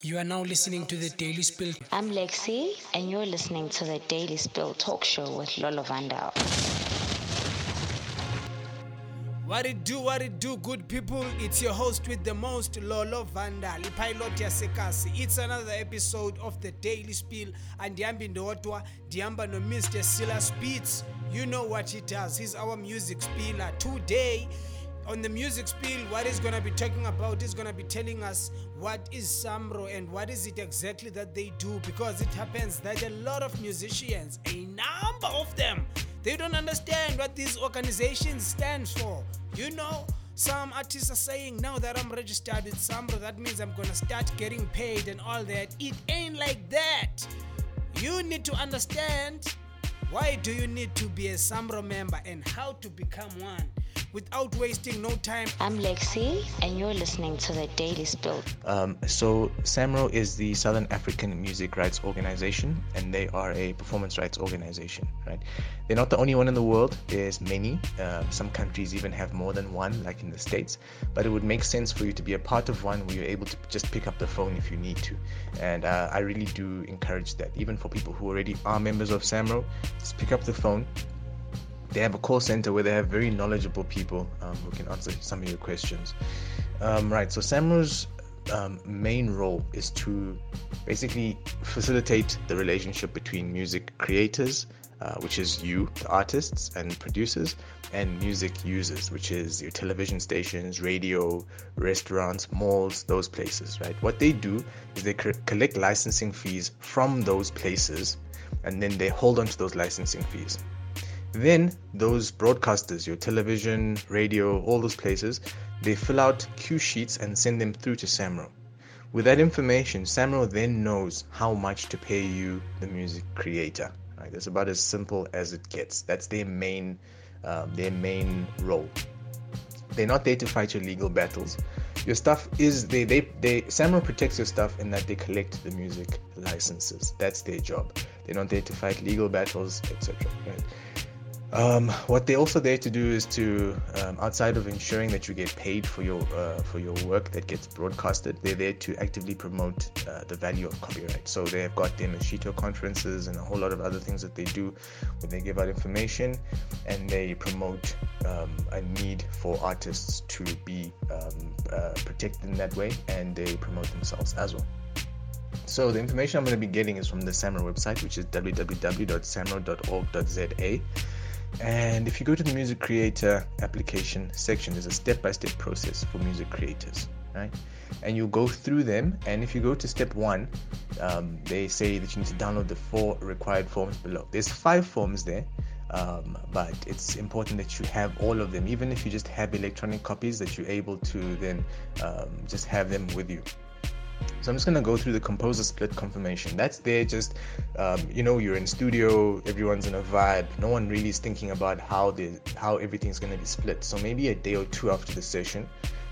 You are now listening to the Daily Spill. I'm Lexi, and you're listening to the Daily Spill talk show with Lolo Vandal. What it do, what it do, good people? It's your host with the most, Lolo Vandal, pilot yasekasi. It's another episode of the Daily Spill, and Diambi Ndotwa, Diamba no Mr. Silas Beats. You know what he does. He's our music spiller. Today, on the music spiel, what he's gonna be talking about is gonna be telling us what is Samro and what is it exactly that they do because it happens that a lot of musicians, a number of them, they don't understand what these organizations stand for. You know, some artists are saying now that I'm registered with Samro, that means I'm gonna start getting paid and all that. It ain't like that. You need to understand why do you need to be a Samro member and how to become one without wasting no time. I'm Lexi, and you're listening to the Daily Spill. Um, so SAMRO is the Southern African Music Rights Organization, and they are a performance rights organization. Right? They're not the only one in the world. There's many. Uh, some countries even have more than one, like in the states. But it would make sense for you to be a part of one where you're able to just pick up the phone if you need to. And uh, I really do encourage that, even for people who already are members of SAMRO, just pick up the phone, they have a call center where they have very knowledgeable people um, who can answer some of your questions. Um, right, so SAMRO's um, main role is to basically facilitate the relationship between music creators, uh, which is you, the artists and producers, and music users, which is your television stations, radio, restaurants, malls, those places, right? What they do is they collect licensing fees from those places and then they hold on to those licensing fees. Then those broadcasters, your television, radio, all those places, they fill out cue sheets and send them through to SAMRO. With that information, SAMRO then knows how much to pay you, the music creator. Right? That's about as simple as it gets. That's their main, um, their main role. They're not there to fight your legal battles. Your stuff is they they they SAMRO protects your stuff in that they collect the music licenses. That's their job. They're not there to fight legal battles, etc. Right? Um, what they're also there to do is to, um, outside of ensuring that you get paid for your uh, for your work that gets broadcasted, they're there to actively promote uh, the value of copyright. So they've got their Moshito conferences and a whole lot of other things that they do, where they give out information and they promote um, a need for artists to be um, uh, protected in that way, and they promote themselves as well. So the information I'm going to be getting is from the SAMRO website, which is www.samro.org.za. And if you go to the music creator application section, there's a step by step process for music creators, right? And you go through them. And if you go to step one, um, they say that you need to download the four required forms below. There's five forms there. Um, but it's important that you have all of them, even if you just have electronic copies, that you're able to then um, just have them with you. So I'm just gonna go through the composer split confirmation. That's there just, um, you know, you're in studio, everyone's in a vibe. No one really is thinking about how the how everything's gonna be split. So maybe a day or two after the session,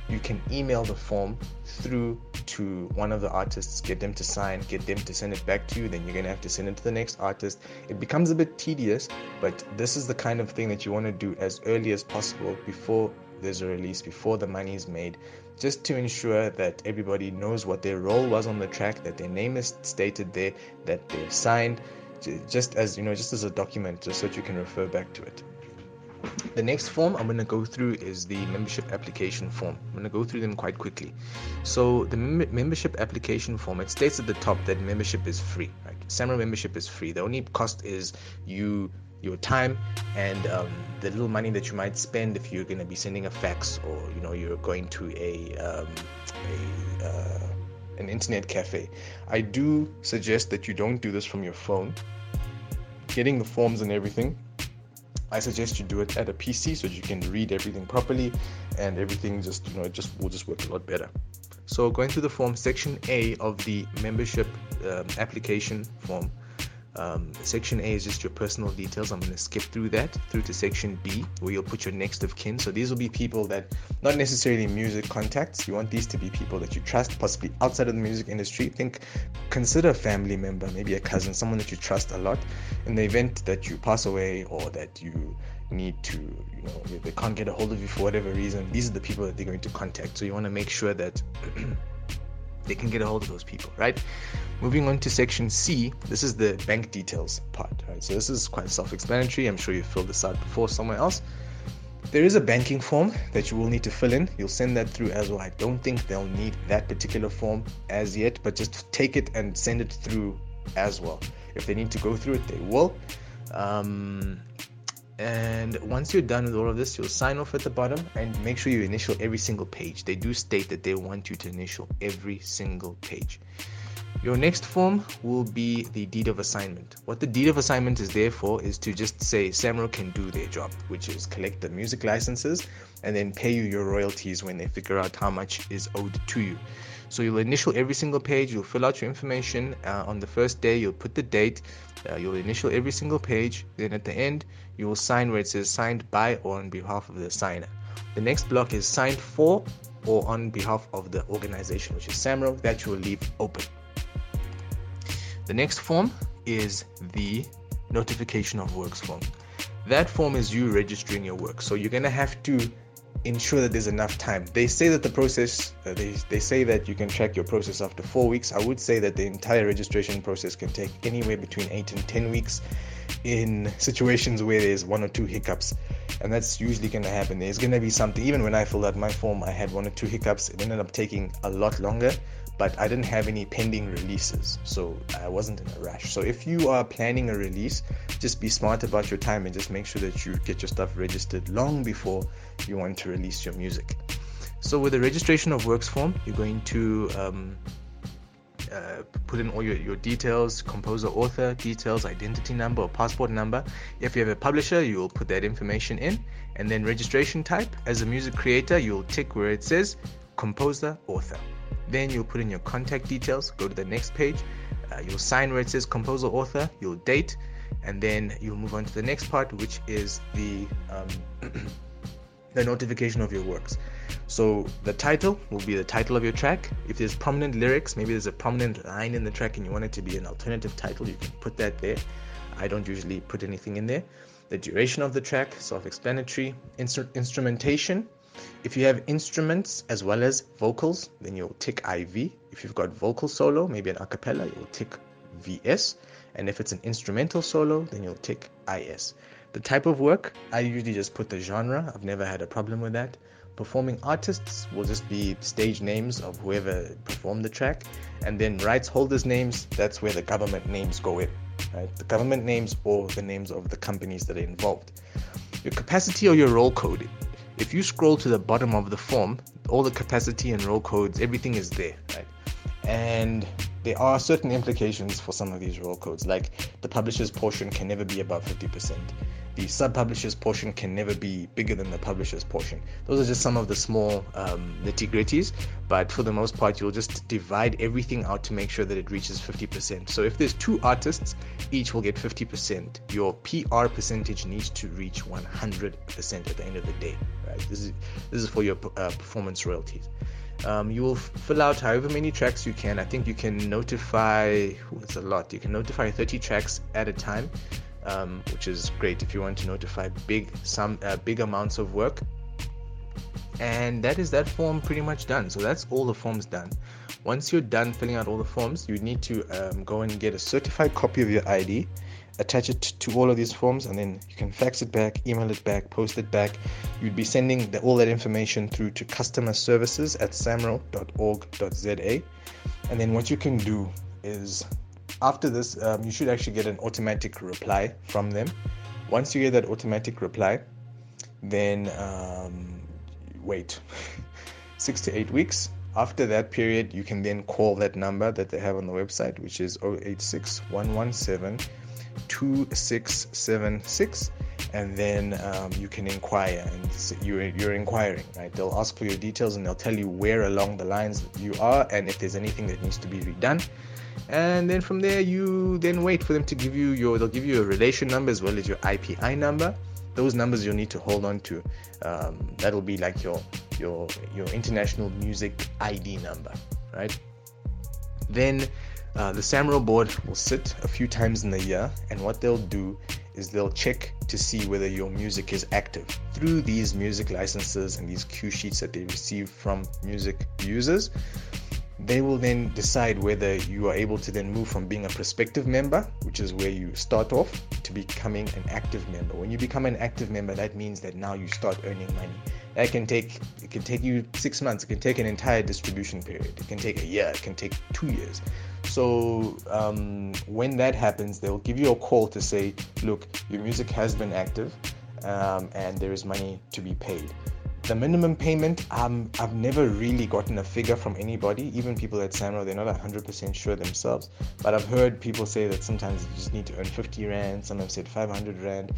you can email the form through to one of the artists, get them to sign, get them to send it back to you. Then you're gonna have to send it to the next artist. It becomes a bit tedious, but this is the kind of thing that you want to do as early as possible before there's a release, before the money is made just to ensure that everybody knows what their role was on the track, that their name is stated there, that they've signed, just as you know, just as a document, just so that you can refer back to it. The next form I'm going to go through is the membership application form. I'm going to go through them quite quickly. So the mem- membership application form it states at the top that membership is free. Right? SAMRO membership is free. The only cost is you your time and um, the little money that you might spend if you're going to be sending a fax or you know you're going to a, um, a uh, an internet cafe. I do suggest that you don't do this from your phone. Getting the forms and everything i suggest you do it at a pc so you can read everything properly and everything just you know just will just work a lot better. So going through the form section a of the membership um, application form um, section A is just your personal details. I'm going to skip through that through to section B, where you'll put your next of kin. So these will be people that not necessarily music contacts. You want these to be people that you trust, possibly outside of the music industry. Think, consider a family member, maybe a cousin, someone that you trust a lot. In the event that you pass away or that you need to, you know, they can't get a hold of you for whatever reason, these are the people that they're going to contact. So you want to make sure that. they can get a hold of those people, right? Moving on to section C, this is the bank details part, right? So this is quite self-explanatory. I'm sure you filled this out before somewhere else. There is a banking form that you will need to fill in. You'll send that through as well. I don't think they'll need that particular form as yet, but just take it and send it through as well. If they need to go through it, they will. Um, and once you're done with all of this, you'll sign off at the bottom and make sure you initial every single page. They do state that they want you to initial every single page. Your next form will be the deed of assignment. What the deed of assignment is there for is to just say Samro can do their job, which is collect the music licenses and then pay you your royalties when they figure out how much is owed to you. So you'll initial every single page, you'll fill out your information. Uh, on the first day, you'll put the date, uh, you'll initial every single page. Then at the end, you will sign where it says signed by or on behalf of the signer. The next block is signed for or on behalf of the organization, which is SAMRO, that you will leave open. The next form is the notification of works form. That form is you registering your work. So you're going to have to ensure that there's enough time. They say that the process, uh, they, they say that you can track your process after four weeks. I would say that the entire registration process can take anywhere between eight and 10 weeks in situations where there's one or two hiccups. And that's usually going to happen. There's going to be something, even when I filled out my form, I had one or two hiccups. It ended up taking a lot longer but I didn't have any pending releases, so I wasn't in a rush. So if you are planning a release, just be smart about your time and just make sure that you get your stuff registered long before you want to release your music. So with the registration of works form, you're going to um, uh, put in all your, your details, composer, author details, identity number or passport number. If you have a publisher, you will put that information in. And then registration type, as a music creator, you'll tick where it says composer, author. Then you'll put in your contact details, go to the next page, uh, you'll sign where it says composer author, you'll date, and then you'll move on to the next part, which is the um, the notification of your works. So the title will be the title of your track. If there's prominent lyrics, maybe there's a prominent line in the track and you want it to be an alternative title, you can put that there. I don't usually put anything in there. The duration of the track, self-explanatory. Instru- instrumentation, if you have instruments as well as vocals, then you'll tick IV. If you've got vocal solo, maybe an acapella, you'll tick VS. And if it's an instrumental solo, then you'll tick IS. The type of work, I usually just put the genre. I've never had a problem with that. Performing artists will just be stage names of whoever performed the track. And then rights holders' names, that's where the government names go in. Right? The government names or the names of the companies that are involved. Your capacity or your role code if you scroll to the bottom of the form, all the capacity and role codes, everything is there, right? And there are certain implications for some of these role codes, like the publisher's portion can never be above 50%. The sub publisher's portion can never be bigger than the publisher's portion. Those are just some of the small um, nitty gritties, but for the most part, you'll just divide everything out to make sure that it reaches 50%. So if there's two artists, each will get 50%. Your PR percentage needs to reach 100% at the end of the day. Right? This is this is for your uh, performance royalties. Um, you will fill out however many tracks you can. I think you can notify, it's a lot, you can notify 30 tracks at a time, um, which is great if you want to notify big, some uh, big amounts of work. And that is that form pretty much done. So that's all the forms done. Once you're done filling out all the forms, you need to um, go and get a certified copy of your ID attach it to all of these forms and then you can fax it back email it back post it back you'd be sending the, all that information through to customer services at samro.org.za and then what you can do is after this um, you should actually get an automatic reply from them. Once you get that automatic reply then um, wait. Six to eight weeks. After that period you can then call that number that they have on the website which is 086 117 2676 and then um, you can inquire and you're, you're inquiring right? They'll ask for your details and they'll tell you where along the lines you are and if there's anything that needs to be redone and then from there you then wait for them to give you your they'll give you a relation number as well as your ipi number those numbers you'll need to hold on to um, that'll be like your your your international music id number right then uh, the SAMRO board will sit a few times in the year, and what they'll do is they'll check to see whether your music is active through these music licenses and these cue sheets that they receive from music users. They will then decide whether you are able to then move from being a prospective member, which is where you start off, to becoming an active member. When you become an active member, that means that now you start earning money. That can take it can take you six months, it can take an entire distribution period, it can take a year, it can take two years. So um, when that happens, they'll give you a call to say, look, your music has been active um, and there is money to be paid. The minimum payment, um, I've never really gotten a figure from anybody, even people at Samro, they're not 100% sure themselves. But I've heard people say that sometimes you just need to earn 50 Rand, some have said 500 Rand.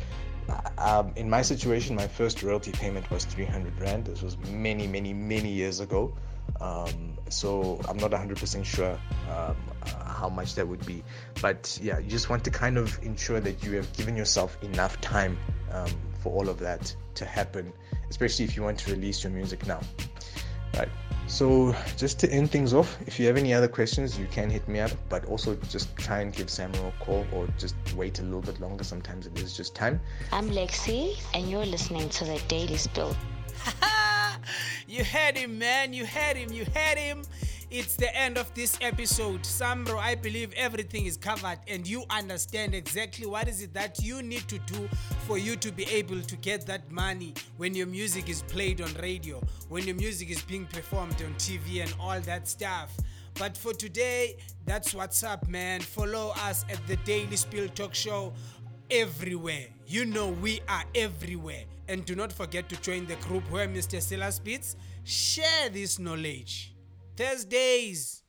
Um, in my situation, my first royalty payment was 300 Rand. This was many, many, many years ago. Um, so I'm not 100% sure um, how much that would be. But yeah, you just want to kind of ensure that you have given yourself enough time um, for all of that to happen, especially if you want to release your music now. Right. So just to end things off, if you have any other questions, you can hit me up, but also just try and give SAMRO a call or just wait a little bit longer. Sometimes it is just time. I'm Lexi, and you're listening to the Daily Spill. you had him, man. You had him. You had him. It's the end of this episode. Samro, I believe everything is covered and you understand exactly what is it that you need to do for you to be able to get that money when your music is played on radio, when your music is being performed on TV and all that stuff. But for today, that's what's up, man. Follow us at the Daily Spill Talk Show everywhere. You know we are everywhere. And do not forget to join the group where Mr. Silas Beats. Share this knowledge. Thursdays.